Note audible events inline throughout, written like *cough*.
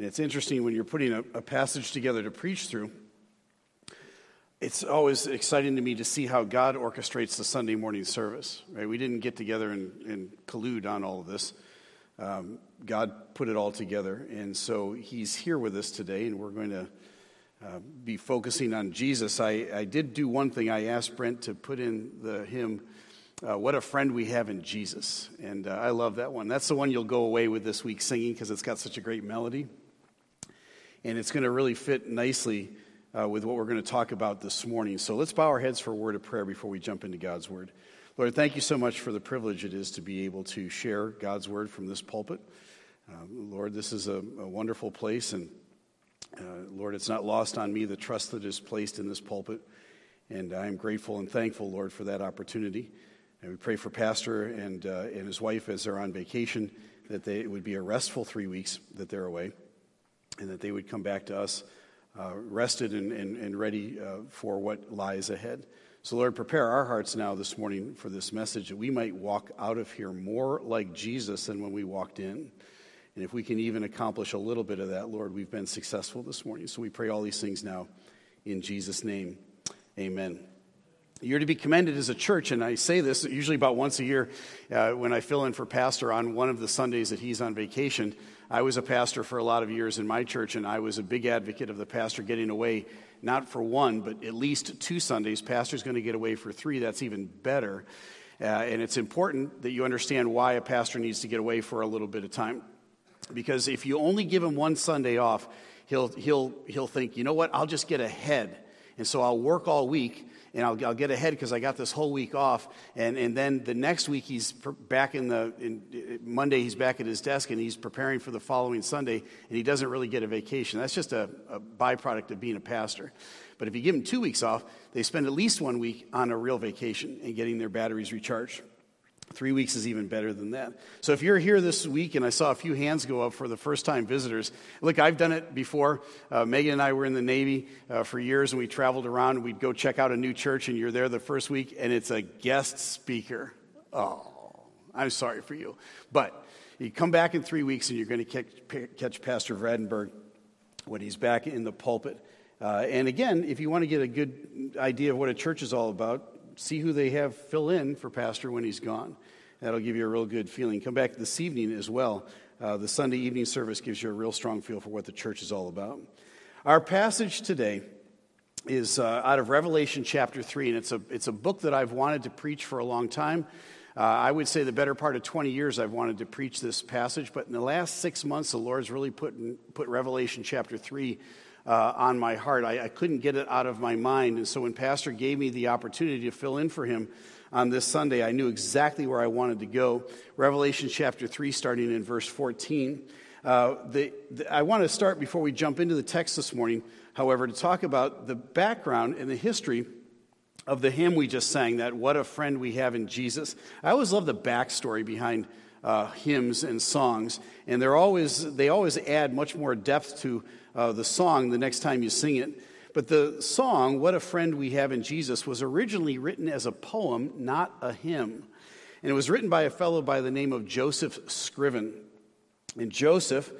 And it's interesting when you're putting a, a passage together to preach through, it's always exciting to me to see how God orchestrates the Sunday morning service. Right? We didn't get together and, and collude on all of this. Um, God put it all together, and so He's here with us today, and we're going to uh, be focusing on Jesus. I, I did do one thing. I asked Brent to put in the hymn, uh, "What a Friend We Have in Jesus," and uh, I love that one. That's the one you'll go away with this week singing because it's got such a great melody, and it's going to really fit nicely uh, with what we're going to talk about this morning. So let's bow our heads for a word of prayer before we jump into God's Word. Lord, thank you so much for the privilege it is to be able to share God's Word from this pulpit. Uh, Lord, this is a, a wonderful place, and uh, Lord, it's not lost on me the trust that is placed in this pulpit. And I am grateful and thankful, Lord, for that opportunity. And we pray for Pastor and, uh, and his wife as they're on vacation, that they, it would be a restful three weeks that they're away, and that they would come back to us uh, rested and, and, and ready uh, for what lies ahead. So, Lord, prepare our hearts now this morning for this message that we might walk out of here more like Jesus than when we walked in. And if we can even accomplish a little bit of that, Lord, we've been successful this morning. So we pray all these things now in Jesus' name. Amen. You're to be commended as a church, and I say this usually about once a year uh, when I fill in for Pastor on one of the Sundays that he's on vacation. I was a pastor for a lot of years in my church, and I was a big advocate of the pastor getting away, not for one, but at least two Sundays. Pastor's going to get away for three. That's even better. Uh, and it's important that you understand why a pastor needs to get away for a little bit of time. Because if you only give him one Sunday off, he'll, he'll, he'll think, you know what, I'll just get ahead. And so I'll work all week and I'll, I'll get ahead because I got this whole week off. And, and then the next week, he's back in the, in, uh, Monday, he's back at his desk and he's preparing for the following Sunday, and he doesn't really get a vacation. That's just a, a byproduct of being a pastor. But if you give them two weeks off, they spend at least one week on a real vacation and getting their batteries recharged. Three weeks is even better than that. So if you're here this week and I saw a few hands go up for the first time visitors, look, I've done it before. Uh, Megan and I were in the Navy uh, for years and we traveled around and we'd go check out a new church and you're there the first week and it's a guest speaker. Oh, I'm sorry for you. But you come back in three weeks and you're going to catch, catch Pastor Vradenberg when he's back in the pulpit. Uh, and again, if you want to get a good idea of what a church is all about, see who they have fill in for Pastor when he's gone. That'll give you a real good feeling. Come back this evening as well. Uh, the Sunday evening service gives you a real strong feel for what the church is all about. Our passage today is uh, out of Revelation chapter 3, and it's a, it's a book that I've wanted to preach for a long time. Uh, I would say the better part of 20 years I've wanted to preach this passage, but in the last six months, the Lord's really put, in, put Revelation chapter 3 uh, on my heart. I, I, couldn't get it out of my mind. And so when Pastor gave me the opportunity to fill in for him on this Sunday, I knew exactly where I wanted to go. Revelation chapter 3, starting in verse 14. Uh, the, the, I want to start before we jump into the text this morning, however, to talk about the background and the history of the hymn we just sang, that What a Friend We Have in Jesus. I always love the backstory behind uh, hymns and songs, and they're always, they always add much more depth to uh, the song the next time you sing it. But the song, What a Friend We Have in Jesus, was originally written as a poem, not a hymn. And it was written by a fellow by the name of Joseph Scriven. And Joseph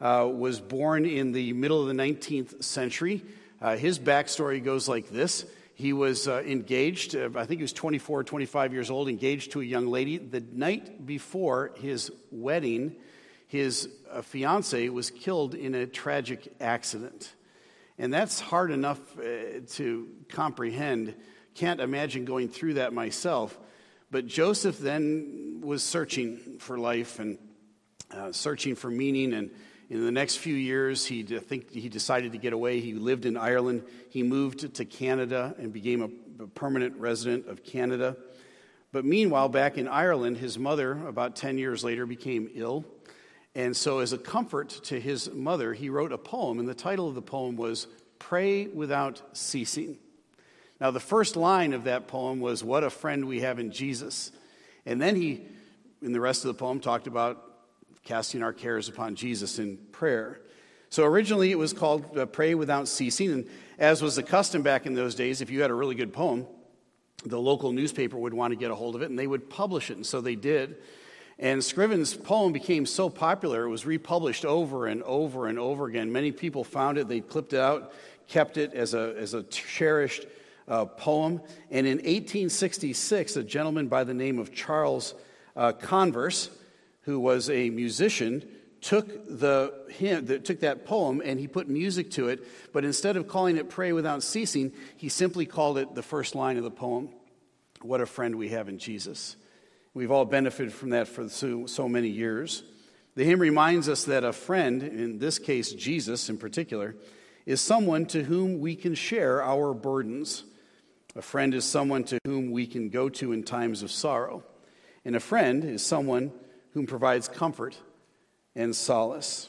uh, was born in the middle of the 19th century. Uh, his backstory goes like this He was uh, engaged, uh, I think he was 24 25 years old, engaged to a young lady. The night before his wedding, his uh, fiance was killed in a tragic accident. And that's hard enough uh, to comprehend. Can't imagine going through that myself. But Joseph then was searching for life and uh, searching for meaning. And in the next few years, he I think he decided to get away. He lived in Ireland. He moved to Canada and became a, a permanent resident of Canada. But meanwhile, back in Ireland, his mother, about 10 years later, became ill. And so, as a comfort to his mother, he wrote a poem, and the title of the poem was Pray Without Ceasing. Now, the first line of that poem was, What a friend we have in Jesus. And then he, in the rest of the poem, talked about casting our cares upon Jesus in prayer. So, originally it was called uh, Pray Without Ceasing, and as was the custom back in those days, if you had a really good poem, the local newspaper would want to get a hold of it and they would publish it, and so they did. And Scriven's poem became so popular, it was republished over and over and over again. Many people found it, they clipped it out, kept it as a, as a cherished uh, poem. And in 1866, a gentleman by the name of Charles uh, Converse, who was a musician, took, the, hymn, the, took that poem and he put music to it, but instead of calling it Pray Without Ceasing, he simply called it the first line of the poem What a Friend We Have in Jesus. We've all benefited from that for so, so many years. The hymn reminds us that a friend, in this case Jesus in particular, is someone to whom we can share our burdens. A friend is someone to whom we can go to in times of sorrow. And a friend is someone whom provides comfort and solace.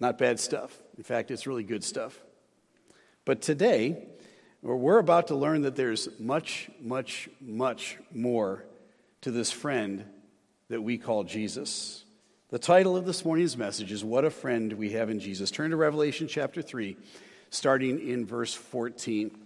Not bad stuff. In fact, it's really good stuff. But today, we're about to learn that there's much, much, much more to this friend that we call Jesus. The title of this morning's message is What a Friend We Have in Jesus. Turn to Revelation chapter 3, starting in verse 14.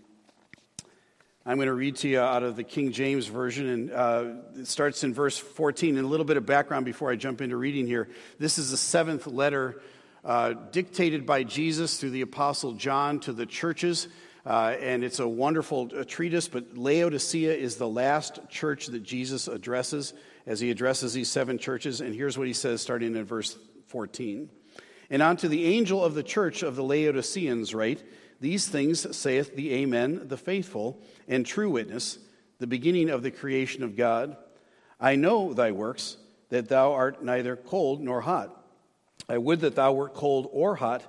I'm going to read to you out of the King James Version, and uh, it starts in verse 14. And a little bit of background before I jump into reading here. This is the seventh letter uh, dictated by Jesus through the Apostle John to the churches. Uh, and it's a wonderful uh, treatise, but Laodicea is the last church that Jesus addresses as he addresses these seven churches. And here's what he says starting in verse 14. And unto the angel of the church of the Laodiceans, write, these things saith the Amen, the faithful and true witness, the beginning of the creation of God. I know thy works, that thou art neither cold nor hot. I would that thou wert cold or hot.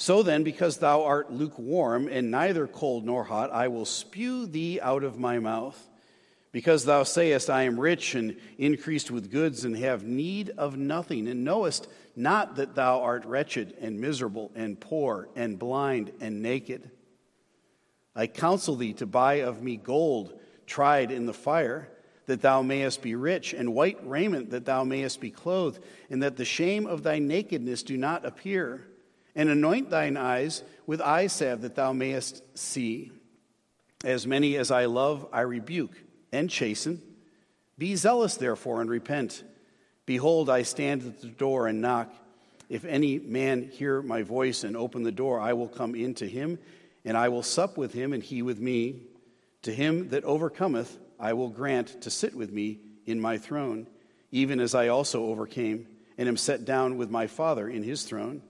So then, because thou art lukewarm and neither cold nor hot, I will spew thee out of my mouth. Because thou sayest, I am rich and increased with goods and have need of nothing, and knowest not that thou art wretched and miserable and poor and blind and naked. I counsel thee to buy of me gold tried in the fire, that thou mayest be rich, and white raiment that thou mayest be clothed, and that the shame of thy nakedness do not appear. And anoint thine eyes with eye salve that thou mayest see. As many as I love, I rebuke and chasten. Be zealous, therefore, and repent. Behold, I stand at the door and knock. If any man hear my voice and open the door, I will come in to him, and I will sup with him, and he with me. To him that overcometh, I will grant to sit with me in my throne, even as I also overcame, and am set down with my Father in his throne.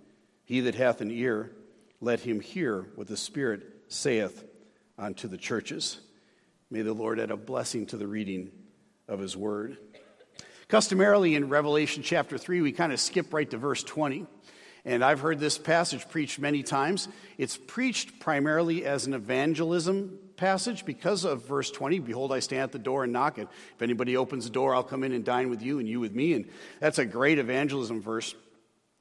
He that hath an ear, let him hear what the Spirit saith unto the churches. May the Lord add a blessing to the reading of his word. Customarily in Revelation chapter 3, we kind of skip right to verse 20. And I've heard this passage preached many times. It's preached primarily as an evangelism passage because of verse 20. Behold, I stand at the door and knock. And if anybody opens the door, I'll come in and dine with you and you with me. And that's a great evangelism verse.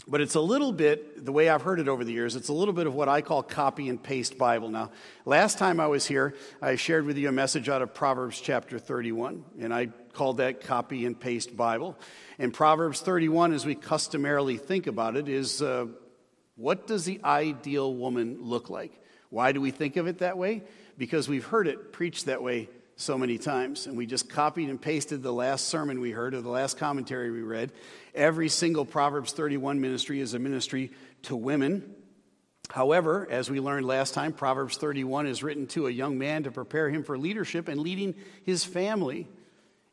But it's a little bit, the way I've heard it over the years, it's a little bit of what I call copy and paste Bible. Now, last time I was here, I shared with you a message out of Proverbs chapter 31, and I called that copy and paste Bible. And Proverbs 31, as we customarily think about it, is uh, what does the ideal woman look like? Why do we think of it that way? Because we've heard it preached that way so many times. And we just copied and pasted the last sermon we heard or the last commentary we read. Every single Proverbs 31 ministry is a ministry to women. However, as we learned last time, Proverbs 31 is written to a young man to prepare him for leadership and leading his family.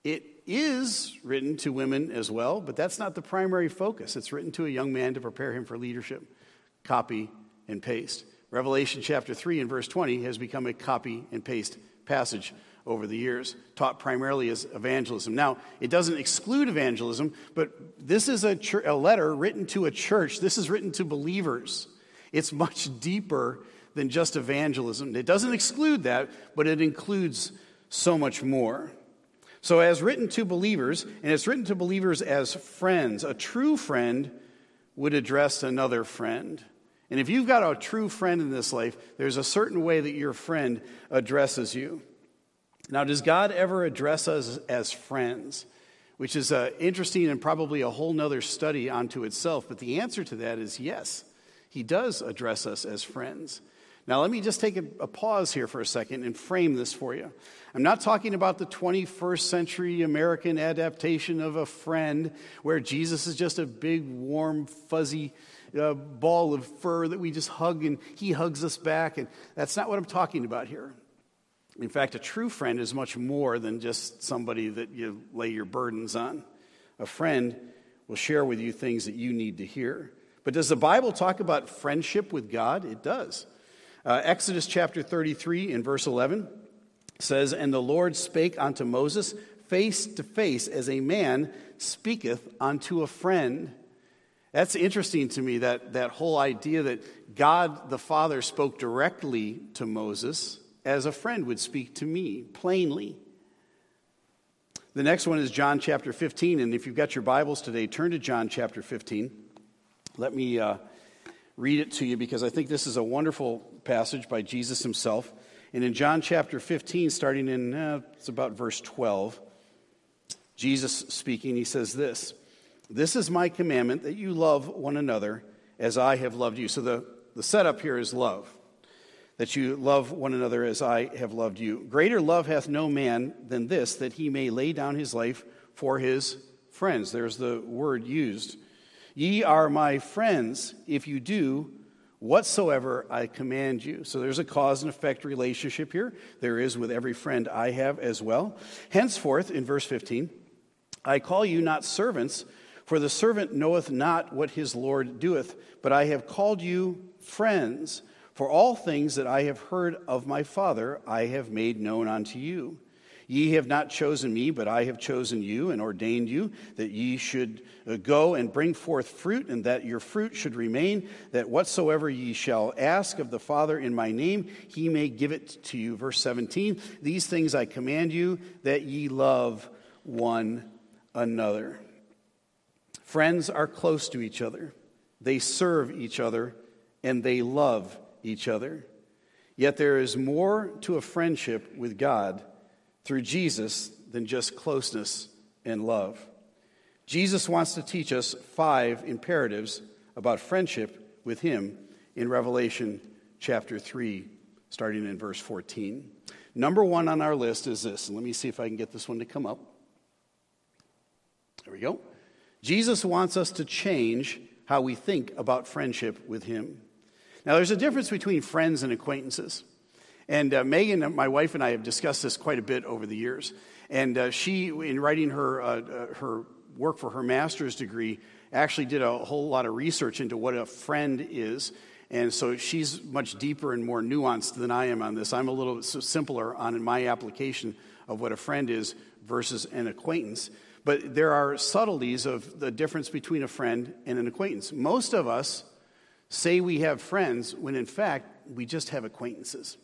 It is written to women as well, but that's not the primary focus. It's written to a young man to prepare him for leadership. Copy and paste. Revelation chapter 3 and verse 20 has become a copy and paste passage over the years, taught primarily as evangelism. Now, it doesn't exclude evangelism, but this is a, a letter written to a church. This is written to believers. It's much deeper than just evangelism. It doesn't exclude that, but it includes so much more. So, as written to believers, and it's written to believers as friends, a true friend would address another friend. And if you've got a true friend in this life, there's a certain way that your friend addresses you. Now, does God ever address us as friends? Which is uh, interesting and probably a whole nother study onto itself. But the answer to that is yes, He does address us as friends. Now, let me just take a, a, pause here for a second and frame this for you. I'm not talking about the 21st century American adaptation of a friend where Jesus is just a big, warm, fuzzy uh, ball of fur that we just hug and he hugs us back. And that's not what I'm talking about here. In fact, a true friend is much more than just somebody that you lay your burdens on. A friend will share with you things that you need to hear. But does the Bible talk about friendship with God? It does. Uh, Exodus chapter 33 in verse 11 says, And the Lord spake unto Moses face to face as a man speaketh unto a friend. That's interesting to me, that, that whole idea that God the Father spoke directly to Moses as a friend would speak to me plainly. The next one is John chapter 15. And if you've got your Bibles today, turn to John chapter 15. Let me uh, read it to you because I think this is a wonderful passage by Jesus himself. And in John chapter 15, starting in, uh, it's about verse 12, Jesus speaking, he says this This is my commandment that you love one another as I have loved you. So the, the setup here is love, that you love one another as I have loved you. Greater love hath no man than this, that he may lay down his life for his friends. There's the word used. Ye are my friends if you do whatsoever I command you. So there's a cause and effect relationship here. There is with every friend I have as well. Henceforth, in verse 15, I call you not servants, for the servant knoweth not what his Lord doeth, but I have called you friends. For all things that I have heard of my Father, I have made known unto you. Ye have not chosen me, but I have chosen you and ordained you that ye should uh, go and bring forth fruit, and that your fruit should remain, that whatsoever ye shall ask of the Father in my name, he may give it to you. Verse 17 These things I command you, that ye love one another. Friends are close to each other, they serve each other, and they love each other. Yet there is more to a friendship with God through Jesus than just closeness and love. Jesus wants to teach us five imperatives about friendship with Him in Revelation chapter 3, starting in verse 14. Number one on our list is this, and let me see if I can get this one to come up. There we go. Jesus wants us to change how we think about friendship with Him. Now, there's a difference between friends and acquaintances. And uh, Megan, my wife, and I have discussed this quite a bit over the years. And uh, she, in writing her, uh, uh, her work for her master's degree, actually did a whole lot of research into what a friend is. And so she's much deeper and more nuanced than I am on this. I'm a little simpler on my application of what a friend is versus an acquaintance. But there are subtleties of the difference between a friend and an acquaintance. Most of us say we have friends when in fact we just have acquaintances.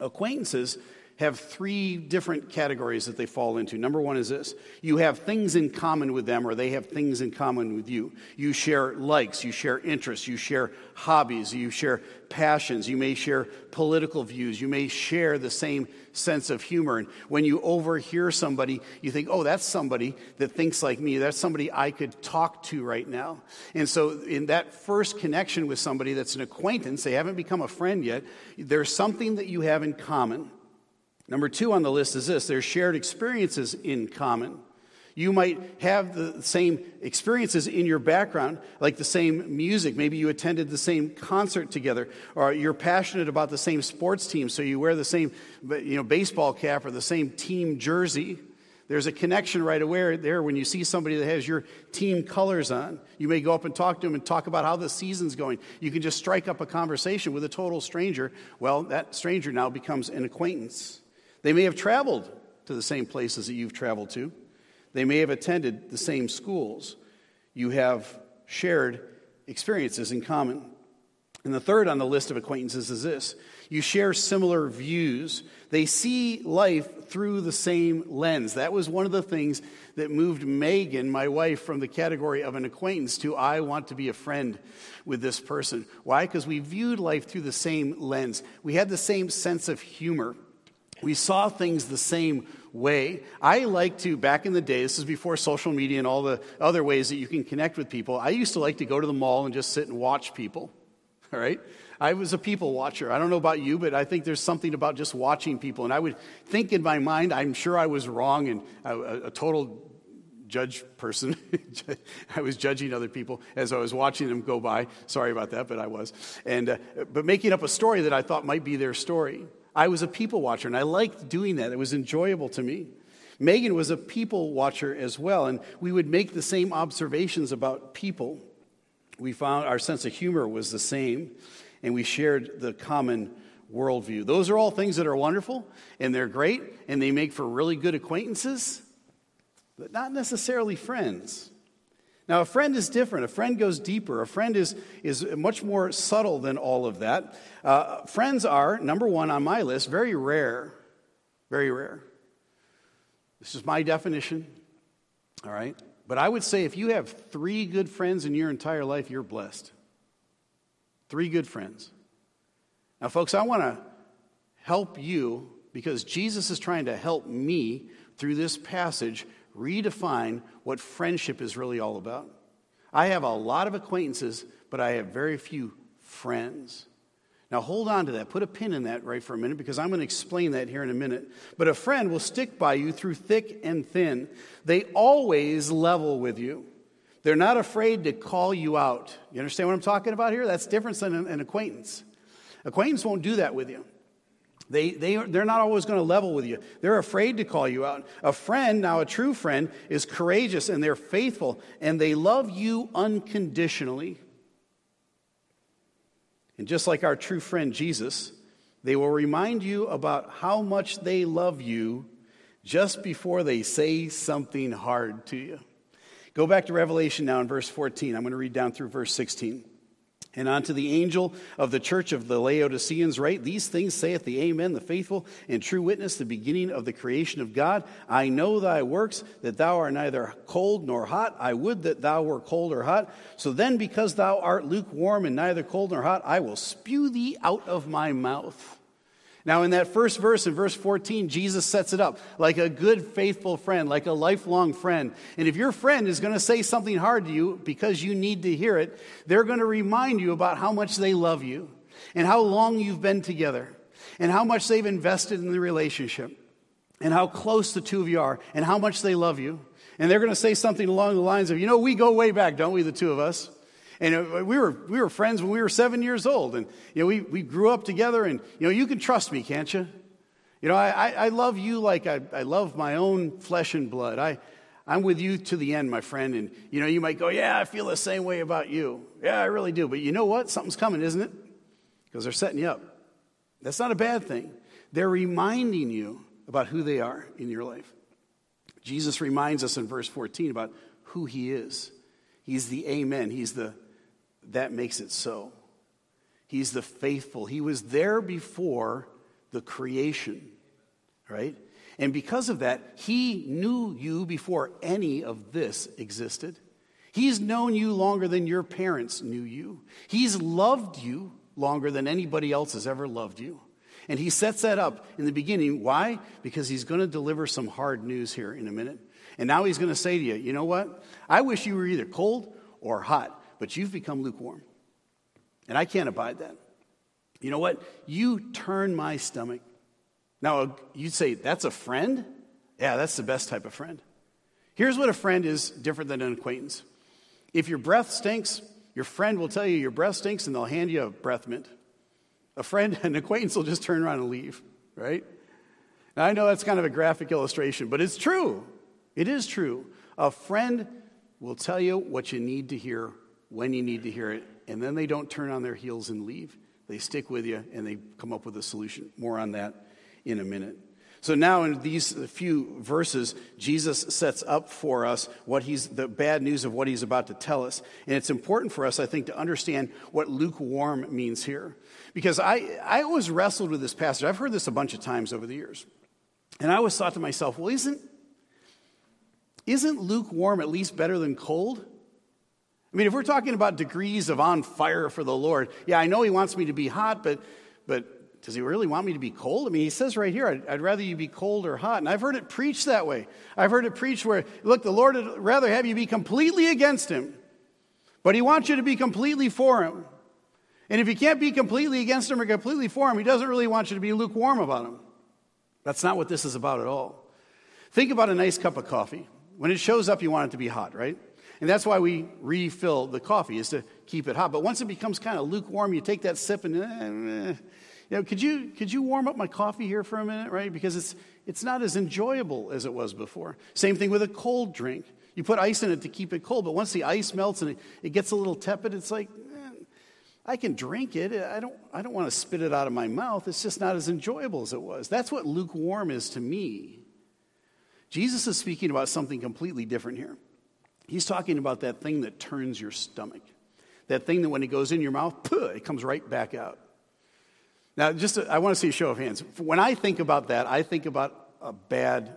Acquaintances have three different categories that they fall into. Number one is this you have things in common with them, or they have things in common with you. You share likes, you share interests, you share hobbies, you share passions, you may share political views, you may share the same sense of humor. And when you overhear somebody, you think, oh, that's somebody that thinks like me. That's somebody I could talk to right now. And so, in that first connection with somebody that's an acquaintance, they haven't become a friend yet, there's something that you have in common. Number two on the list is this there's shared experiences in common. You might have the same experiences in your background, like the same music. Maybe you attended the same concert together, or you're passionate about the same sports team, so you wear the same you know, baseball cap or the same team jersey. There's a connection right away there when you see somebody that has your team colors on. You may go up and talk to them and talk about how the season's going. You can just strike up a conversation with a total stranger. Well, that stranger now becomes an acquaintance. They may have traveled to the same places that you've traveled to. They may have attended the same schools. You have shared experiences in common. And the third on the list of acquaintances is this you share similar views. They see life through the same lens. That was one of the things that moved Megan, my wife, from the category of an acquaintance to I want to be a friend with this person. Why? Because we viewed life through the same lens. We had the same sense of humor. We saw things the same way. I like to, back in the day, this is before social media and all the other ways that you can connect with people, I used to like to go to the mall and just sit and watch people. *laughs* all right? I was a people watcher. I don't know about you, but I think there's something about just watching people. And I would think in my mind, I'm sure I was wrong and a, a total judge person. *laughs* I was judging other people as I was watching them go by. Sorry about that, but I was. And, uh, but making up a story that I thought might be their story. I was a people watcher, and I liked doing that. It was enjoyable to me. Megan was a people watcher as well, and we would make the same observations about people. We found our sense of humor was the same, and we shared the common worldview. Those are all things that are wonderful, and they're great, and they make for really good acquaintances, but not necessarily friends. Now, a friend is different. A friend goes deeper. A friend is, is much more subtle than all of that. Uh, friends are, number one on my list, very rare. Very rare. This is my definition, all right? But I would say if you have three good friends in your entire life, you're blessed. Three good friends. Now, folks, I want to help you because Jesus is trying to help me through this passage redefine what friendship is really all about. I have a lot of acquaintances, but I have very few friends. Now, hold on to that. Put a pin in that right for a minute because I'm going to explain that here in a minute. But a friend will stick by you through thick and thin. They always level with you. They're not afraid to call you out. You understand what I'm talking about here? That's different than an acquaintance. Acquaintance won't do that with you. They, they, they're not always going to level with you. They're afraid to call you out. A friend, now a true friend, is courageous and they're faithful and they love you unconditionally. And just like our true friend Jesus, they will remind you about how much they love you just before they say something hard to you. Go back to Revelation now in verse 14. I'm going to read down through verse 16. And unto the angel of the church of the Laodiceans write, These things saith the Amen, the faithful and true witness, the beginning of the creation of God. I know thy works, that thou art neither cold nor hot. I would that thou were cold or hot. So then, because thou art lukewarm and neither cold nor hot, I will spew thee out of my mouth. Now, in that first verse, in verse 14, Jesus sets it up like a good, faithful friend, like a lifelong friend. And if your friend is going to say something hard to you because you need to hear it, they're going to remind you about how much they love you and how long you've been together and how much they've invested in the relationship and how close the two of you are and how much they love you. And they're going to say something along the lines of, you know, we go way back, don't we, the two of us? And uh, we were, we were friends when we were seven years old. And, you know, we, we grew up together. And, you know, you can trust me, can't you? You know, I, I love you like I, I love my own flesh and blood. I, I'm with you to the end, my friend. And, you know, you might go, yeah, I feel the same way about you. Yeah, I really do. But you know what? Something's coming, isn't it? Because they're setting you up. That's not a bad thing. They're reminding you about who they are in your life. Jesus reminds us in verse 14 about who he is. He's the Amen. He's the that makes it so. He's the faithful. He was there before the creation, right? And because of that, he knew you before any of this existed. He's known you longer than your parents knew you. He's loved you longer than anybody else has ever loved you. And he sets that up in the beginning. Why? Because he's going to deliver some hard news here in a minute. And now he's going to say to you, you know what? I wish you were either cold or hot but you've become lukewarm. And I can't abide that. You know what? You turn my stomach. Now, you'd say, that's a friend? Yeah, that's the best type of friend. Here's what a friend is different than an acquaintance. If your breath stinks, your friend will tell you your breath stinks and they'll hand you a breath mint. A friend, *laughs* an acquaintance will just turn around and leave, right? Now, I know that's kind of a graphic illustration, but it's true. It is true. A friend will tell you what you need to hear when you need to hear it, and then they don't turn on their heels and leave. They stick with you and they come up with a solution. More on that in a minute. So now in these few verses, Jesus sets up for us what he's the bad news of what he's about to tell us. And it's important for us, I think, to understand what lukewarm means here. Because I, I always wrestled with this passage. I've heard this a bunch of times over the years. And I always thought to myself, well, isn't, isn't lukewarm at least better than cold? I mean, if we're talking about degrees of on fire for the Lord, yeah, I know He wants me to be hot, but, but does He really want me to be cold? I mean, He says right here, I'd, I'd rather you be cold or hot. And I've heard it preached that way. I've heard it preached where, look, the Lord would rather have you be completely against Him, but He wants you to be completely for Him. And if you can't be completely against him or completely for him, he doesn't really want you to be lukewarm about him. That's not what this is about at all. Think about a nice cup of coffee. When it shows up, you want it to be hot, right? And that's why we refill the coffee, is to keep it hot. But once it becomes kind of lukewarm, you take that sip and, eh, you know, could you, could you warm up my coffee here for a minute, right? Because it's, it's not as enjoyable as it was before. Same thing with a cold drink. You put ice in it to keep it cold, but once the ice melts and it, it gets a little tepid, it's like, eh, I can drink it. I don't, I don't want to spit it out of my mouth. It's just not as enjoyable as it was. That's what lukewarm is to me. Jesus is speaking about something completely different here. He's talking about that thing that turns your stomach. That thing that when it goes in your mouth, *laughs* it comes right back out. Now, just I want to see a show of hands. When I think about that, I think about a bad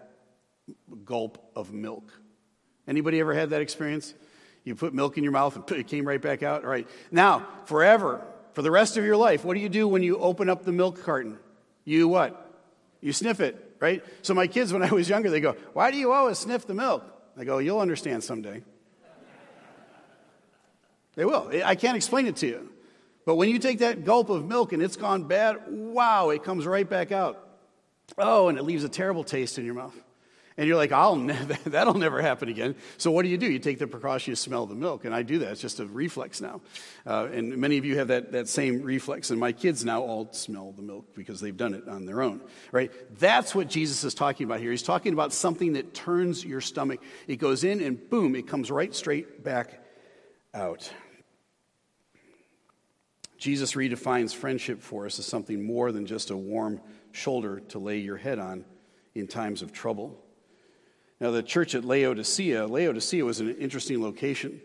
gulp of milk. Anybody ever had that experience? You put milk in your mouth and *laughs* it came right back out? All right. Now, forever, for the rest of your life, what do you do when you open up the milk carton? You what? You sniff it, right? So my kids, when I was younger, they go, Why do you always sniff the milk? I go, You'll understand someday. They will. I can't explain it to you. But when you take that gulp of milk and it's gone bad, wow, it comes right back out. Oh, and it leaves a terrible taste in your mouth. And you're like, I'll ne- *laughs* that'll never happen again. So what do you do? You take the precaution, you smell the milk. And I do that. It's just a reflex now. Uh, and many of you have that, that same reflex. And my kids now all smell the milk because they've done it on their own, right? That's what Jesus is talking about here. He's talking about something that turns your stomach. It goes in and boom, it comes right straight back out. Jesus redefines friendship for us as something more than just a warm shoulder to lay your head on in times of trouble. Now, the church at Laodicea, Laodicea was an interesting location.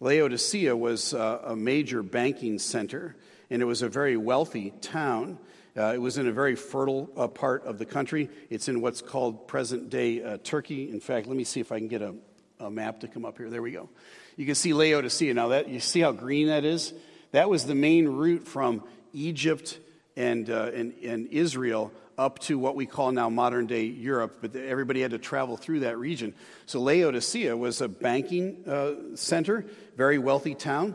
Laodicea was uh, a major banking center, and it was a very wealthy town. Uh, it was in a very fertile uh, part of the country. It's in what's called present day uh, Turkey. In fact, let me see if I can get a, a map to come up here. There we go. You can see Laodicea. Now, that, you see how green that is? That was the main route from Egypt and, uh, and, and Israel up to what we call now modern day Europe, but everybody had to travel through that region. So Laodicea was a banking uh, center, very wealthy town.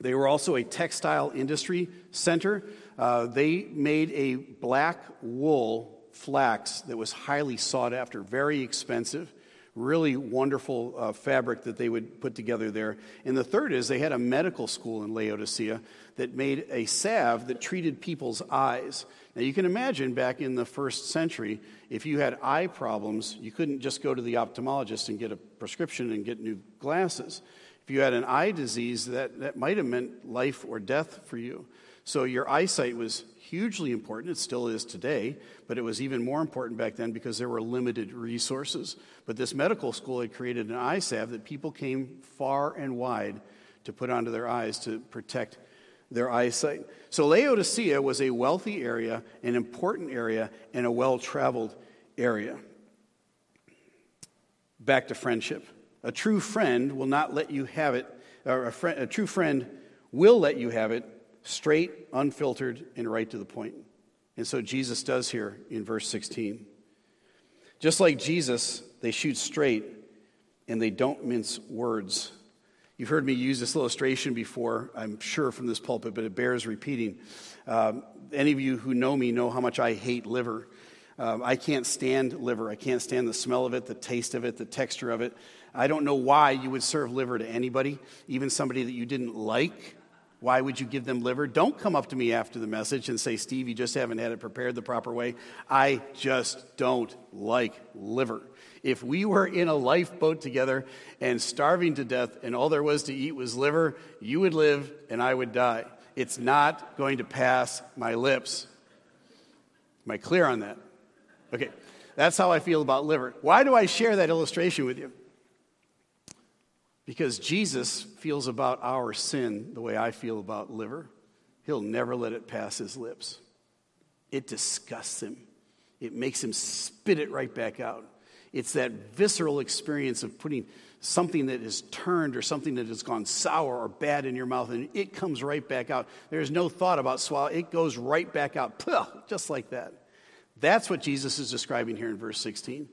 They were also a textile industry center. Uh, they made a black wool flax that was highly sought after, very expensive really wonderful uh, fabric that they would put together there. And the third is they had a medical school in Laodicea that made a salve that treated people's eyes. Now, you can imagine back in the first century, if you had eye problems, you couldn't just go to the ophthalmologist and get a prescription and get new glasses. If you had an eye disease, that, that might have meant life or death for you. So your eyesight was hugely important. It still is today, but it was even more important back then because there were limited resources. But this medical school had created an eye salve that people came far and wide to put onto their eyes to protect their eyesight. So Laodicea was a wealthy area, an important area, and a well traveled area. Back to friendship. A true friend will not let you have it, or a, friend, a true friend will let you have it straight, unfiltered, and right to the point. And so Jesus does here in verse 16. Just like Jesus, they shoot straight and they don't mince words. You've heard me use this illustration before, I'm sure, from this pulpit, but it bears repeating. Um, any of you who know me know how much I hate liver. Um, I can't stand liver. I can't stand the smell of it, the taste of it, the texture of it. I don't know why you would serve liver to anybody, even somebody that you didn't like. Why would you give them liver? Don't come up to me after the message and say, Steve, you just haven't had it prepared the proper way. I just don't like liver. If we were in a lifeboat together and starving to death and all there was to eat was liver, you would live and I would die. It's not going to pass my lips. Am I clear on that? Okay, that's how I feel about liver. Why do I share that illustration with you? Because Jesus feels about our sin the way I feel about liver. He'll never let it pass his lips. It disgusts him, it makes him spit it right back out. It's that visceral experience of putting something that is turned or something that has gone sour or bad in your mouth and it comes right back out. There's no thought about swallow, it goes right back out, just like that. That's what Jesus is describing here in verse 16.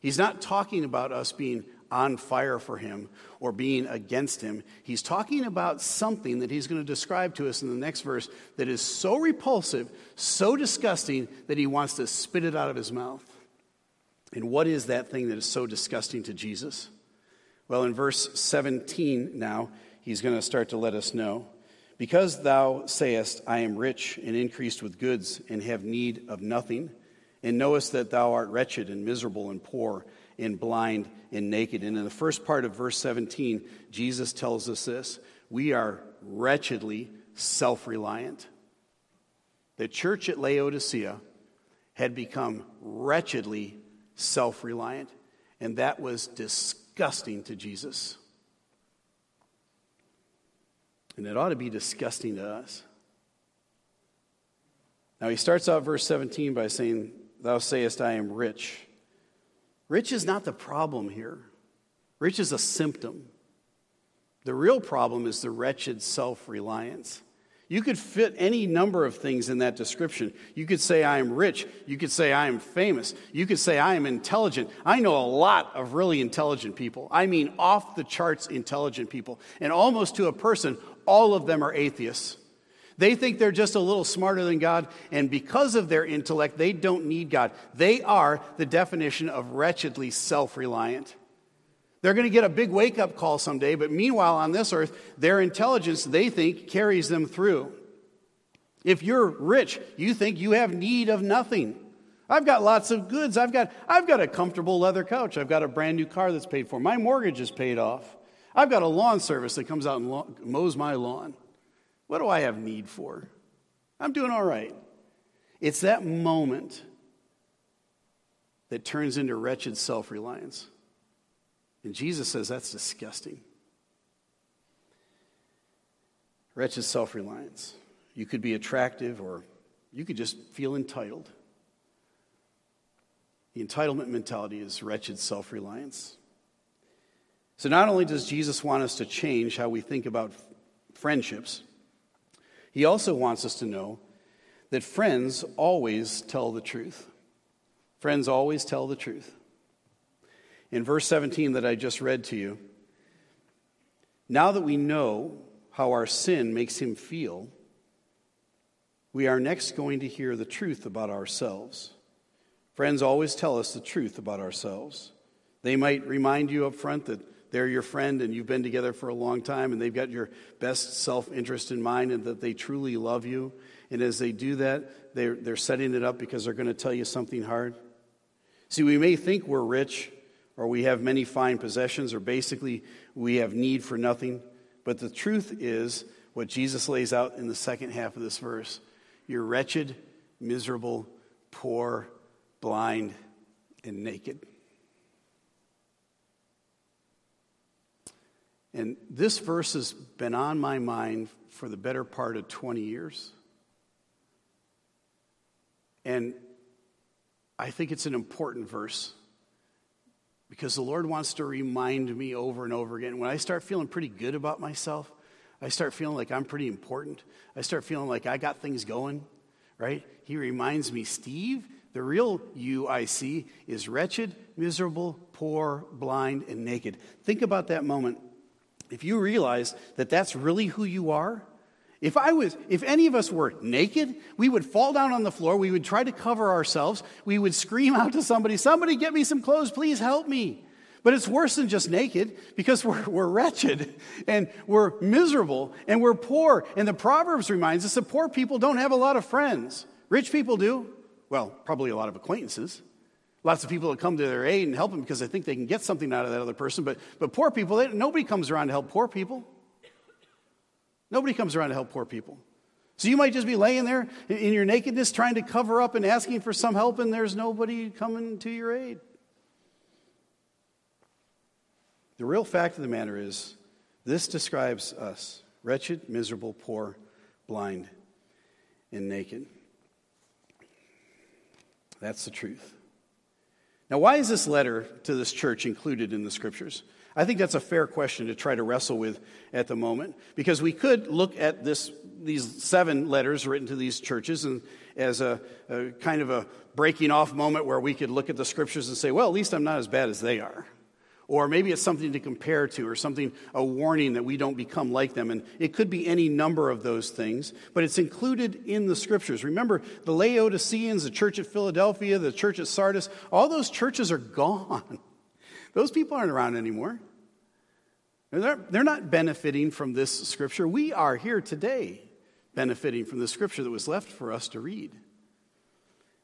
He's not talking about us being on fire for him or being against him. He's talking about something that he's going to describe to us in the next verse that is so repulsive, so disgusting, that he wants to spit it out of his mouth. And what is that thing that is so disgusting to Jesus? Well, in verse 17 now, he's going to start to let us know. Because thou sayest, I am rich and increased with goods and have need of nothing, and knowest that thou art wretched and miserable and poor and blind and naked. And in the first part of verse 17, Jesus tells us this we are wretchedly self reliant. The church at Laodicea had become wretchedly self reliant, and that was disgusting to Jesus. And it ought to be disgusting to us. Now, he starts out verse 17 by saying, Thou sayest, I am rich. Rich is not the problem here, rich is a symptom. The real problem is the wretched self reliance. You could fit any number of things in that description. You could say, I am rich. You could say, I am famous. You could say, I am intelligent. I know a lot of really intelligent people. I mean, off the charts intelligent people. And almost to a person, all of them are atheists. They think they're just a little smarter than God, and because of their intellect, they don't need God. They are the definition of wretchedly self reliant. They're going to get a big wake up call someday, but meanwhile, on this earth, their intelligence, they think, carries them through. If you're rich, you think you have need of nothing. I've got lots of goods. I've got, I've got a comfortable leather couch. I've got a brand new car that's paid for. My mortgage is paid off. I've got a lawn service that comes out and mows my lawn. What do I have need for? I'm doing all right. It's that moment that turns into wretched self reliance. And Jesus says that's disgusting. Wretched self reliance. You could be attractive or you could just feel entitled. The entitlement mentality is wretched self reliance. So, not only does Jesus want us to change how we think about friendships, he also wants us to know that friends always tell the truth. Friends always tell the truth. In verse 17 that I just read to you, now that we know how our sin makes him feel, we are next going to hear the truth about ourselves. Friends always tell us the truth about ourselves. They might remind you up front that they're your friend and you've been together for a long time and they've got your best self interest in mind and that they truly love you. And as they do that, they're, they're setting it up because they're going to tell you something hard. See, we may think we're rich or we have many fine possessions or basically we have need for nothing. But the truth is what Jesus lays out in the second half of this verse you're wretched, miserable, poor, blind, and naked. And this verse has been on my mind for the better part of 20 years. And I think it's an important verse because the Lord wants to remind me over and over again. When I start feeling pretty good about myself, I start feeling like I'm pretty important. I start feeling like I got things going, right? He reminds me, Steve, the real you I see is wretched, miserable, poor, blind, and naked. Think about that moment if you realize that that's really who you are, if I was, if any of us were naked, we would fall down on the floor. We would try to cover ourselves. We would scream out to somebody, somebody get me some clothes, please help me. But it's worse than just naked because we're, we're wretched and we're miserable and we're poor. And the Proverbs reminds us that poor people don't have a lot of friends. Rich people do. Well, probably a lot of acquaintances. Lots of people that come to their aid and help them because they think they can get something out of that other person. But, but poor people, they, nobody comes around to help poor people. Nobody comes around to help poor people. So you might just be laying there in your nakedness trying to cover up and asking for some help, and there's nobody coming to your aid. The real fact of the matter is, this describes us wretched, miserable, poor, blind, and naked. That's the truth. Now, why is this letter to this church included in the scriptures? I think that's a fair question to try to wrestle with at the moment because we could look at this, these seven letters written to these churches and as a, a kind of a breaking off moment where we could look at the scriptures and say, well, at least I'm not as bad as they are. Or maybe it's something to compare to, or something, a warning that we don't become like them. And it could be any number of those things, but it's included in the scriptures. Remember, the Laodiceans, the church at Philadelphia, the church at Sardis, all those churches are gone. *laughs* Those people aren't around anymore. They're, not benefiting from this scripture. We are here today benefiting from the scripture that was left for us to read.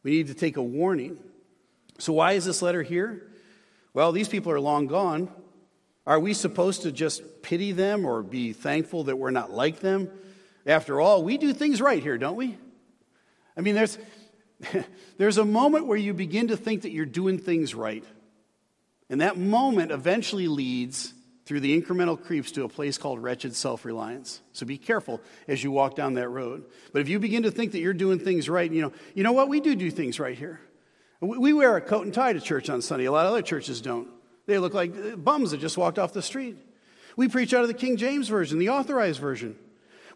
We need to take a warning. So, why is this letter here? Well, these people are long gone. Are we supposed to just pity them or be thankful that we're not like them? After all, we do things right here, don't we? I mean, there's, *laughs* there's a moment where you begin to think that you're doing things right. And that moment eventually leads through the incremental creeps to a place called wretched self reliance. So be careful as you walk down that road. But if you begin to think that you're doing things right, you know, you know what? We do do things right here. We wear a coat and tie to church on Sunday. A lot of other churches don't. They look like uh, bums that just walked off the street. We preach out of the King James Version, the authorized version.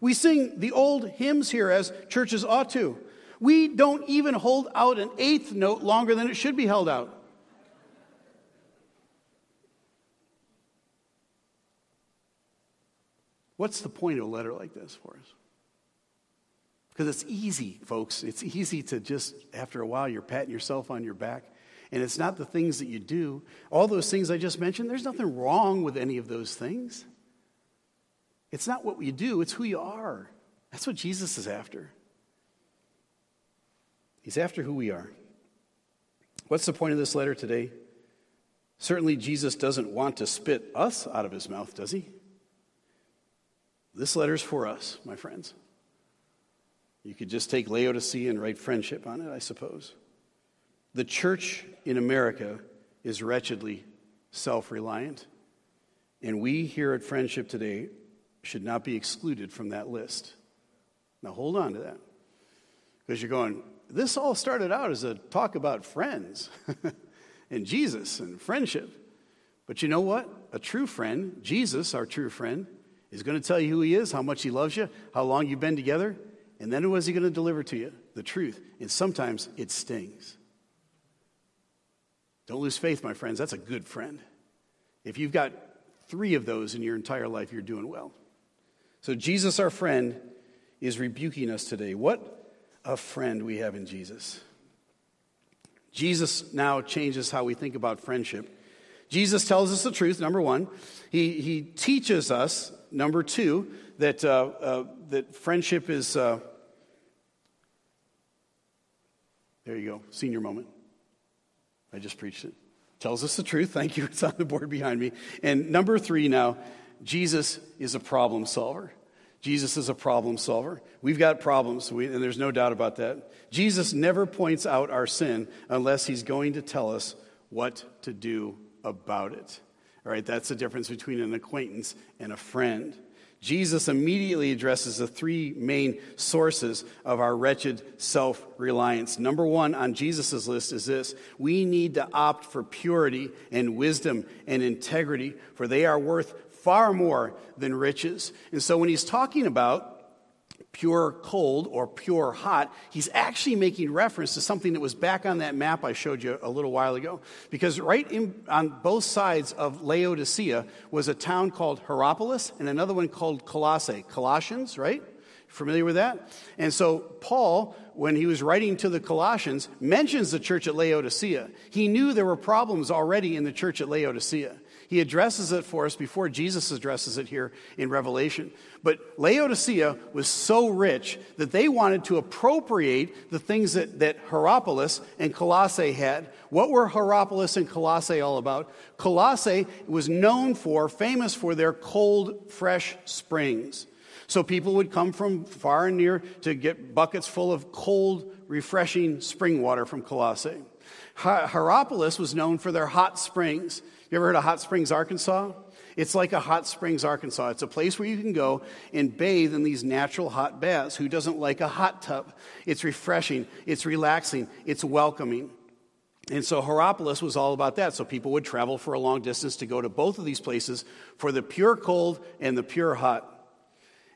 We sing the old hymns here as churches ought to. We don't even hold out an eighth note longer than it should be held out. What's the point of a letter like this for us? Because it's easy, folks. It's easy to just, after a while, you're patting yourself on your back. And it's not the things that you do. All those things I just mentioned, there's nothing wrong with any of those things. It's not what you do, it's who you are. That's what Jesus is after. He's after who we are. What's the point of this letter today? Certainly, Jesus doesn't want to spit us out of his mouth, does he? This letter's for us, my friends. You could just take Laodicea and write friendship on it, I suppose. The church in America is wretchedly self reliant, and we here at Friendship today should not be excluded from that list. Now, hold on to that. Because you're going, this all started out as a talk about friends *laughs* and Jesus and friendship. But you know what? A true friend, Jesus, our true friend, is going to tell you who he is, how much he loves you, how long you've been together, and then what is he going to deliver to you? The truth. And sometimes it stings. Don't lose faith, my friends. That's a good friend. If you've got three of those in your entire life, you're doing well. So, Jesus, our friend, is rebuking us today. What a friend we have in Jesus. Jesus now changes how we think about friendship. Jesus tells us the truth, number one. He, he teaches us, number two, that, uh, uh, that friendship is, uh, There you go, senior moment. I just preached it. Tells us the truth. Thank you. *laughs* It's on the board behind me. And number three now, Jesus is a problem solver. Jesus is a problem solver. We've got problems, and there's no doubt about that. Jesus never points out our sin unless he's going to tell us what to do about it. All right, that's the difference between an acquaintance and a friend. Jesus immediately addresses the three main sources of our wretched self reliance. Number one on Jesus' list is this we need to opt for purity and wisdom and integrity, for they are worth far more than riches. And so when he's talking about pure cold or pure hot, he's actually making reference to something that was back on that map I showed you a little while ago. Because right in, on both sides of Laodicea was a town called Hierapolis and another one called Colossae. Colossians, right? Familiar with that? And so Paul, when he was writing to the Colossians, mentions the church at Laodicea. He knew there were problems already in the church at Laodicea. He addresses it for us before Jesus addresses it here in Revelation. But Laodicea was so rich that they wanted to appropriate the things that, that Hierapolis and Colossae had. What were Hierapolis and Colossae all about? Colossae was known for, famous for their cold, fresh springs. So people would come from far and near to get buckets full of cold, refreshing spring water from Colossae. Hierapolis was known for their hot springs. You ever heard of Hot Springs, Arkansas? It's like a Hot Springs, Arkansas. It's a place where you can go and bathe in these natural hot baths. Who doesn't like a hot tub? It's refreshing, it's relaxing, it's welcoming. And so Hierapolis was all about that. So people would travel for a long distance to go to both of these places for the pure cold and the pure hot.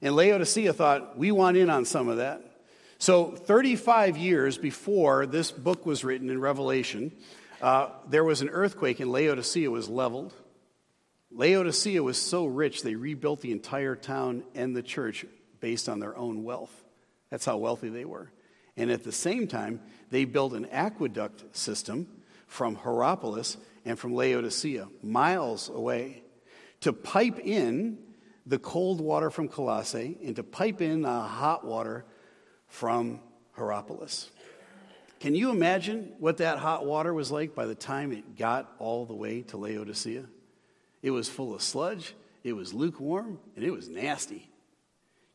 And Laodicea thought, we want in on some of that. So 35 years before this book was written in Revelation, uh, there was an earthquake and Laodicea was leveled. Laodicea was so rich, they rebuilt the entire town and the church based on their own wealth. That's how wealthy they were. And at the same time, they built an aqueduct system from Hierapolis and from Laodicea, miles away, to pipe in the cold water from Colossae and to pipe in the hot water from Hierapolis. Can you imagine what that hot water was like by the time it got all the way to Laodicea? It was full of sludge, it was lukewarm, and it was nasty.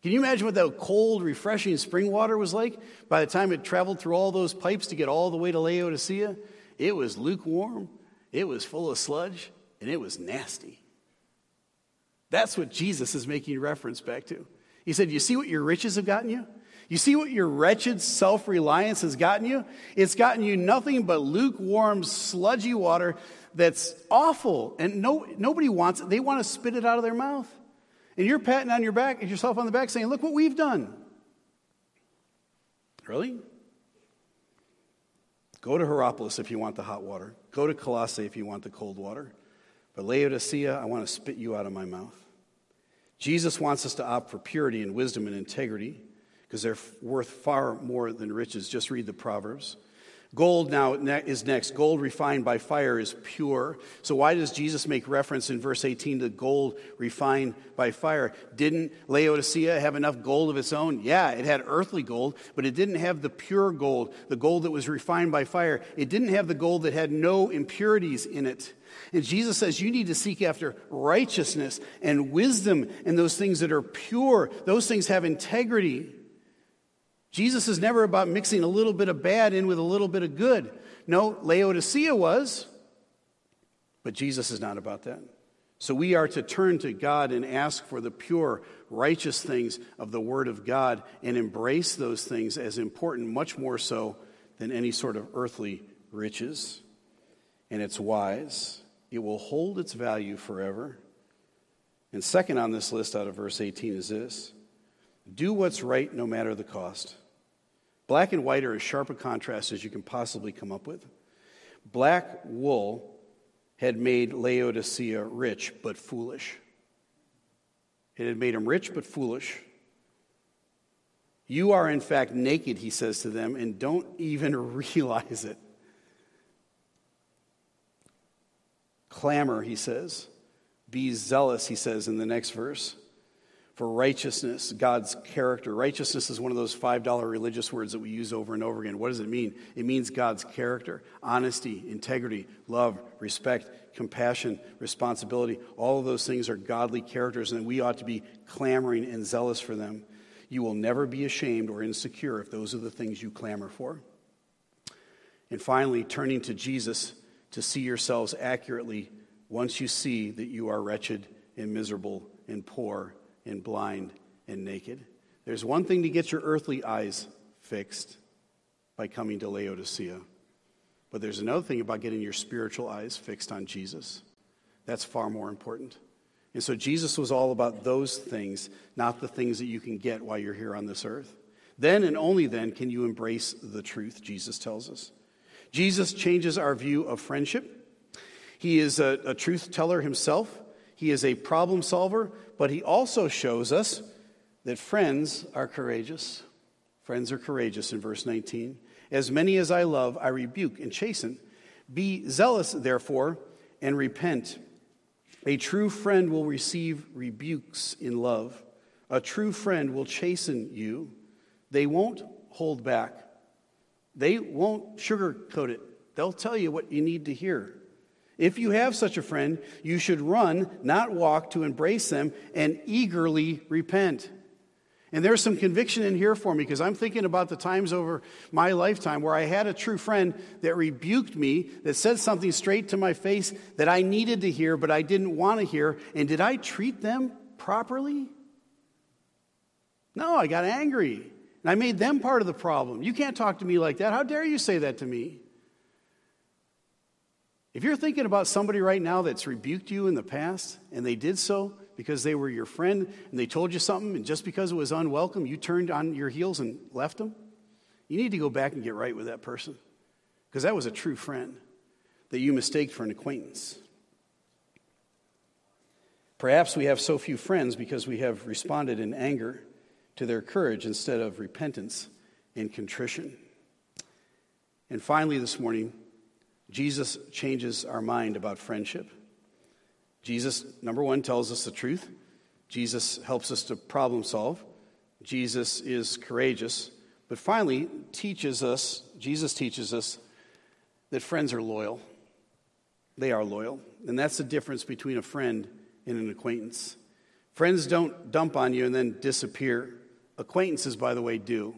Can you imagine what that cold, refreshing spring water was like by the time it traveled through all those pipes to get all the way to Laodicea? It was lukewarm, it was full of sludge, and it was nasty. That's what Jesus is making reference back to. He said, You see what your riches have gotten you? You see what your wretched self reliance has gotten you? It's gotten you nothing but lukewarm, sludgy water that's awful. And no, nobody wants it. They want to spit it out of their mouth. And you're patting on your back, yourself on the back, saying, Look what we've done. Really? Go to Hierapolis if you want the hot water. Go to Colossae if you want the cold water. But Laodicea, I want to spit you out of my mouth. Jesus wants us to opt for purity and wisdom and integrity because they're worth far more than riches. Just read the Proverbs. Gold now is next. Gold refined by fire is pure. So, why does Jesus make reference in verse 18 to gold refined by fire? Didn't Laodicea have enough gold of its own? Yeah, it had earthly gold, but it didn't have the pure gold, the gold that was refined by fire. It didn't have the gold that had no impurities in it. And Jesus says you need to seek after righteousness and wisdom and those things that are pure. Those things have integrity. Jesus is never about mixing a little bit of bad in with a little bit of good. No, Laodicea was, but Jesus is not about that. So we are to turn to God and ask for the pure, righteous things of the Word of God and embrace those things as important, much more so than any sort of earthly riches. And it's wise, it will hold its value forever. And second on this list out of verse 18 is this do what's right no matter the cost. Black and white are as sharp a contrast as you can possibly come up with. Black wool had made Laodicea rich but foolish. It had made him rich but foolish. You are, in fact, naked, he says to them, and don't even *laughs* realize it. Clamor, he says. Be zealous, he says in the next verse for righteousness, God's character. Righteousness is one of those $5 religious words that we use over and over again. What does it mean? It means God's character, honesty, integrity, love, respect, compassion, responsibility. All of those things are godly characters, and we ought to be clamoring and zealous for them. You will never be ashamed or insecure if those are the things you clamor for. And finally, turning to Jesus to see yourselves accurately once you see that you are wretched and miserable and poor and blind and naked. There's one thing to get your earthly eyes fixed by coming to Laodicea, but there's another thing about getting your spiritual eyes fixed on Jesus. That's far more important. And so Jesus was all about those things, not the things that you can get while you're here on this earth. Then and only then can you embrace the truth, Jesus tells us. Jesus changes our view of friendship. He is a, a truth teller himself. He is a problem solver, but he also shows us that friends are courageous. Friends are courageous in verse 19. As many as I love, I rebuke and chasten. Be zealous, therefore, and repent. A true friend will receive rebukes in love. A true friend will chasten you. They won't hold back. They won't sugarcoat it. They'll tell you what you need to hear. If you have such a friend, you should run, not walk, to embrace them and eagerly repent. And there's some conviction in here for me because I'm thinking about the times over my lifetime where I had a true friend that rebuked me, that said something straight to my face that I needed to hear, but I didn't want to hear. And did I treat them properly? No, I got angry. And I made them part of the problem. You can't talk to me like that. How dare you say that to me? If you're thinking about somebody right now that's rebuked you in the past and they did so because they were your friend and they told you something, and just because it was unwelcome, you turned on your heels and left them, you need to go back and get right with that person because that was a true friend that you mistaked for an acquaintance. Perhaps we have so few friends because we have responded in anger to their courage instead of repentance and contrition. And finally, this morning, Jesus changes our mind about friendship. Jesus, number one, tells us the truth. Jesus helps us to problem solve. Jesus is courageous. But finally, teaches us, Jesus teaches us that friends are loyal. They are loyal. And that's the difference between a friend and an acquaintance. Friends don't dump on you and then disappear. Acquaintances, by the way, do.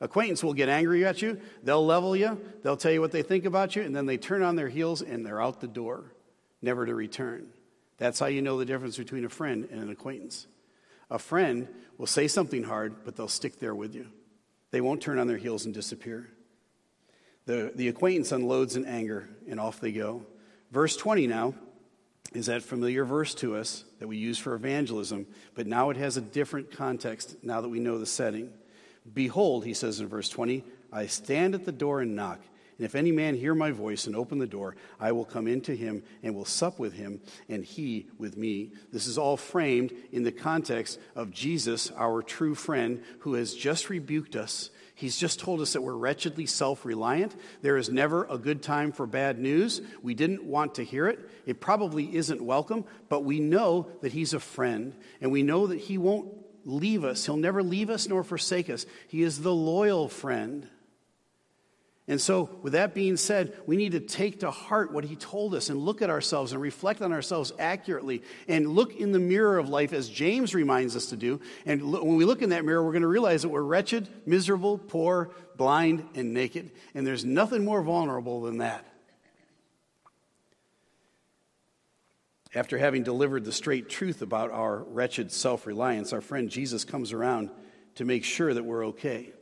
Acquaintance will get angry at you, they'll level you, they'll tell you what they think about you, and then they turn on their heels and they're out the door, never to return. That's how you know the difference between a friend and an acquaintance. A friend will say something hard, but they'll stick there with you. They won't turn on their heels and disappear. The, the acquaintance unloads in anger, and off they go. Verse 20 now is that familiar verse to us that we use for evangelism, but now it has a different context now that we know the setting. Behold, he says in verse 20, I stand at the door and knock. And if any man hear my voice and open the door, I will come into him and will sup with him, and he with me. This is all framed in the context of Jesus, our true friend, who has just rebuked us. He's just told us that we're wretchedly self reliant. There is never a good time for bad news. We didn't want to hear it. It probably isn't welcome, but we know that He's a friend, and we know that He won't leave us. He'll never leave us nor forsake us. He is the loyal friend. And so, with that being said, we need to take to heart what he told us and look at ourselves and reflect on ourselves accurately and look in the mirror of life as James reminds us to do. And when we look in that mirror, we're going to realize that we're wretched, miserable, poor, blind, and naked. And there's nothing more vulnerable than that. After having delivered the straight truth about our wretched self reliance, our friend Jesus comes around to make sure that we're okay.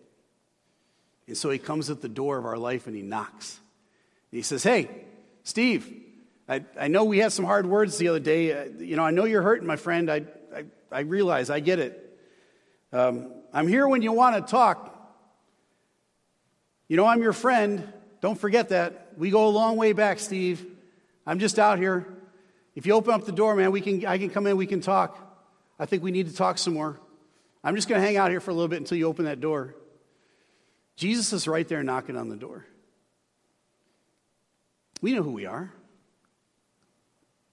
And so he comes at the door of our life and he knocks. And he says, Hey, Steve, I, I know we had some hard words the other day. Uh, you know, I know you're hurting, my friend. I, I, I realize, I get it. Um, I'm here when you want to talk. You know, I'm your friend. Don't forget that. We go a long way back, Steve. I'm just out here. If you open up the door, man, we can, I can come in, we can talk. I think we need to talk some more. I'm just going to hang out here for a little bit until you open that door. Jesus is right there knocking on the door. We know who we are.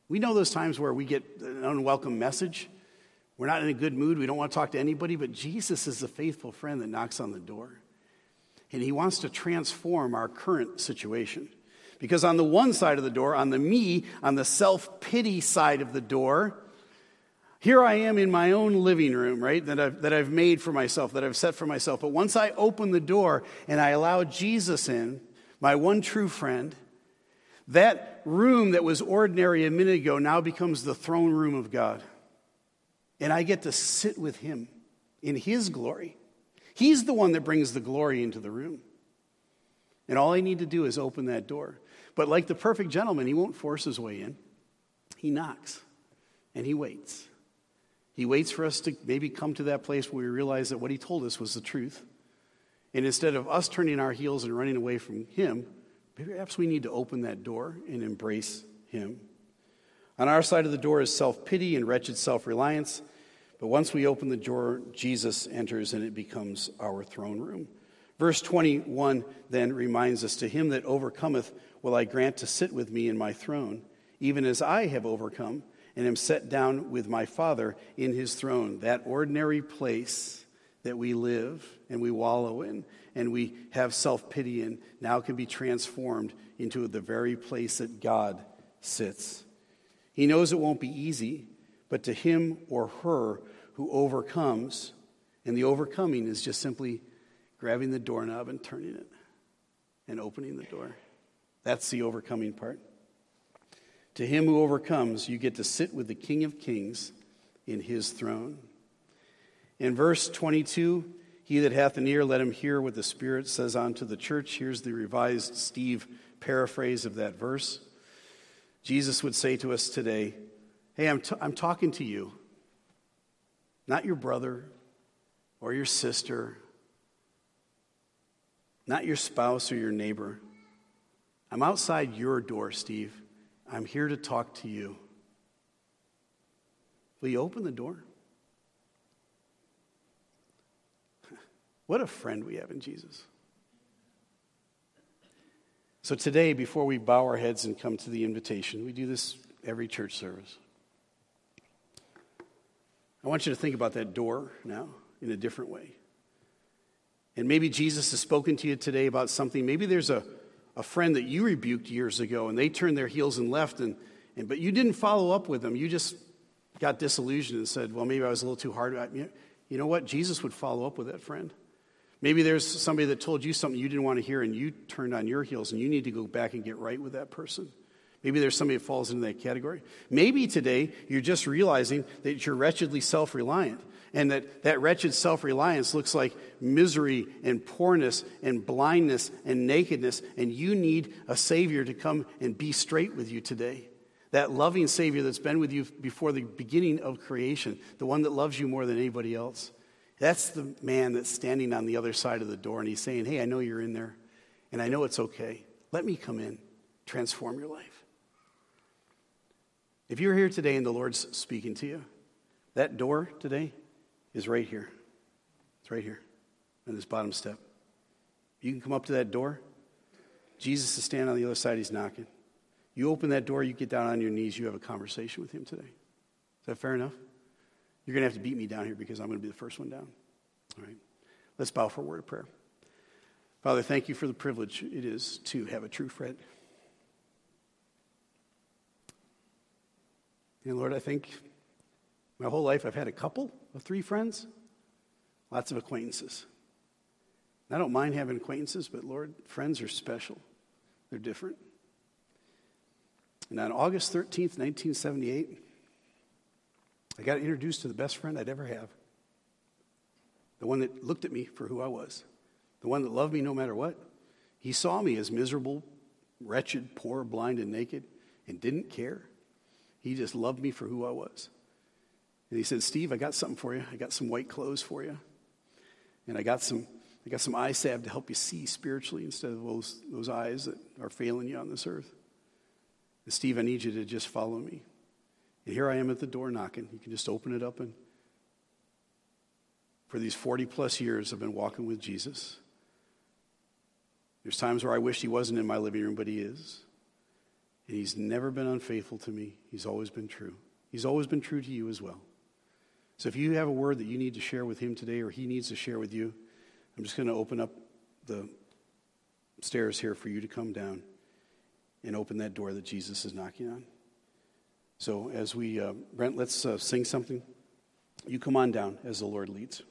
We know those times where we get an unwelcome message. We're not in a good mood. We don't want to talk to anybody, but Jesus is the faithful friend that knocks on the door. And he wants to transform our current situation. Because on the one side of the door, on the me, on the self pity side of the door, here I am in my own living room, right, that I've, that I've made for myself, that I've set for myself. But once I open the door and I allow Jesus in, my one true friend, that room that was ordinary a minute ago now becomes the throne room of God. And I get to sit with him in his glory. He's the one that brings the glory into the room. And all I need to do is open that door. But like the perfect gentleman, he won't force his way in. He knocks and he waits. He waits for us to maybe come to that place where we realize that what he told us was the truth. And instead of us turning our heels and running away from him, perhaps we need to open that door and embrace him. On our side of the door is self pity and wretched self reliance. But once we open the door, Jesus enters and it becomes our throne room. Verse 21 then reminds us To him that overcometh will I grant to sit with me in my throne, even as I have overcome and am set down with my Father in his throne. That ordinary place that we live and we wallow in and we have self pity in now can be transformed into the very place that God sits. He knows it won't be easy, but to him or her who overcomes, and the overcoming is just simply grabbing the doorknob and turning it and opening the door. That's the overcoming part. To him who overcomes, you get to sit with the King of Kings in his throne. In verse 22, he that hath an ear, let him hear what the Spirit says unto the church. Here's the revised Steve paraphrase of that verse. Jesus would say to us today, Hey, I'm, t- I'm talking to you, not your brother or your sister, not your spouse or your neighbor. I'm outside your door, Steve. I'm here to talk to you. Will you open the door? *laughs* What a friend we have in Jesus. So, today, before we bow our heads and come to the invitation, we do this every church service. I want you to think about that door now in a different way. And maybe Jesus has spoken to you today about something. Maybe there's a, a friend that you rebuked years ago and they turned their heels and left, and, and, but you didn't follow up with them. You just got disillusioned and said, Well, maybe I was a little too hard. You know what? Jesus would follow up with that friend. Maybe there's somebody that told you something you didn't want to hear and you turned on your heels and you need to go back and get right with that person. Maybe there's somebody that falls into that category. Maybe today you're just realizing that you're wretchedly self reliant and that that wretched self reliance looks like misery and poorness and blindness and nakedness, and you need a Savior to come and be straight with you today. That loving Savior that's been with you before the beginning of creation, the one that loves you more than anybody else. That's the man that's standing on the other side of the door, and he's saying, Hey, I know you're in there, and I know it's okay. Let me come in, transform your life. If you're here today and the Lord's speaking to you, that door today is right here. It's right here on this bottom step. You can come up to that door. Jesus is standing on the other side, he's knocking. You open that door, you get down on your knees, you have a conversation with him today. Is that fair enough? You're going to have to beat me down here because I'm going to be the first one down. All right. Let's bow for a word of prayer. Father, thank you for the privilege it is to have a true friend. And Lord, I think my whole life I've had a couple of three friends, lots of acquaintances. I don't mind having acquaintances, but Lord, friends are special. They're different. And on August 13th, 1978, I got introduced to the best friend I'd ever have. The one that looked at me for who I was, the one that loved me no matter what. He saw me as miserable, wretched, poor, blind, and naked, and didn't care. He just loved me for who I was. And he said, Steve, I got something for you. I got some white clothes for you. And I got some, I got some eye salve to help you see spiritually instead of those, those eyes that are failing you on this earth. And Steve, I need you to just follow me. And here I am at the door knocking. You can just open it up. And for these 40 plus years, I've been walking with Jesus. There's times where I wish he wasn't in my living room, but he is. And he's never been unfaithful to me, he's always been true. He's always been true to you as well. So if you have a word that you need to share with him today or he needs to share with you, I'm just going to open up the stairs here for you to come down and open that door that Jesus is knocking on. So as we, uh, Brent, let's uh, sing something. You come on down as the Lord leads.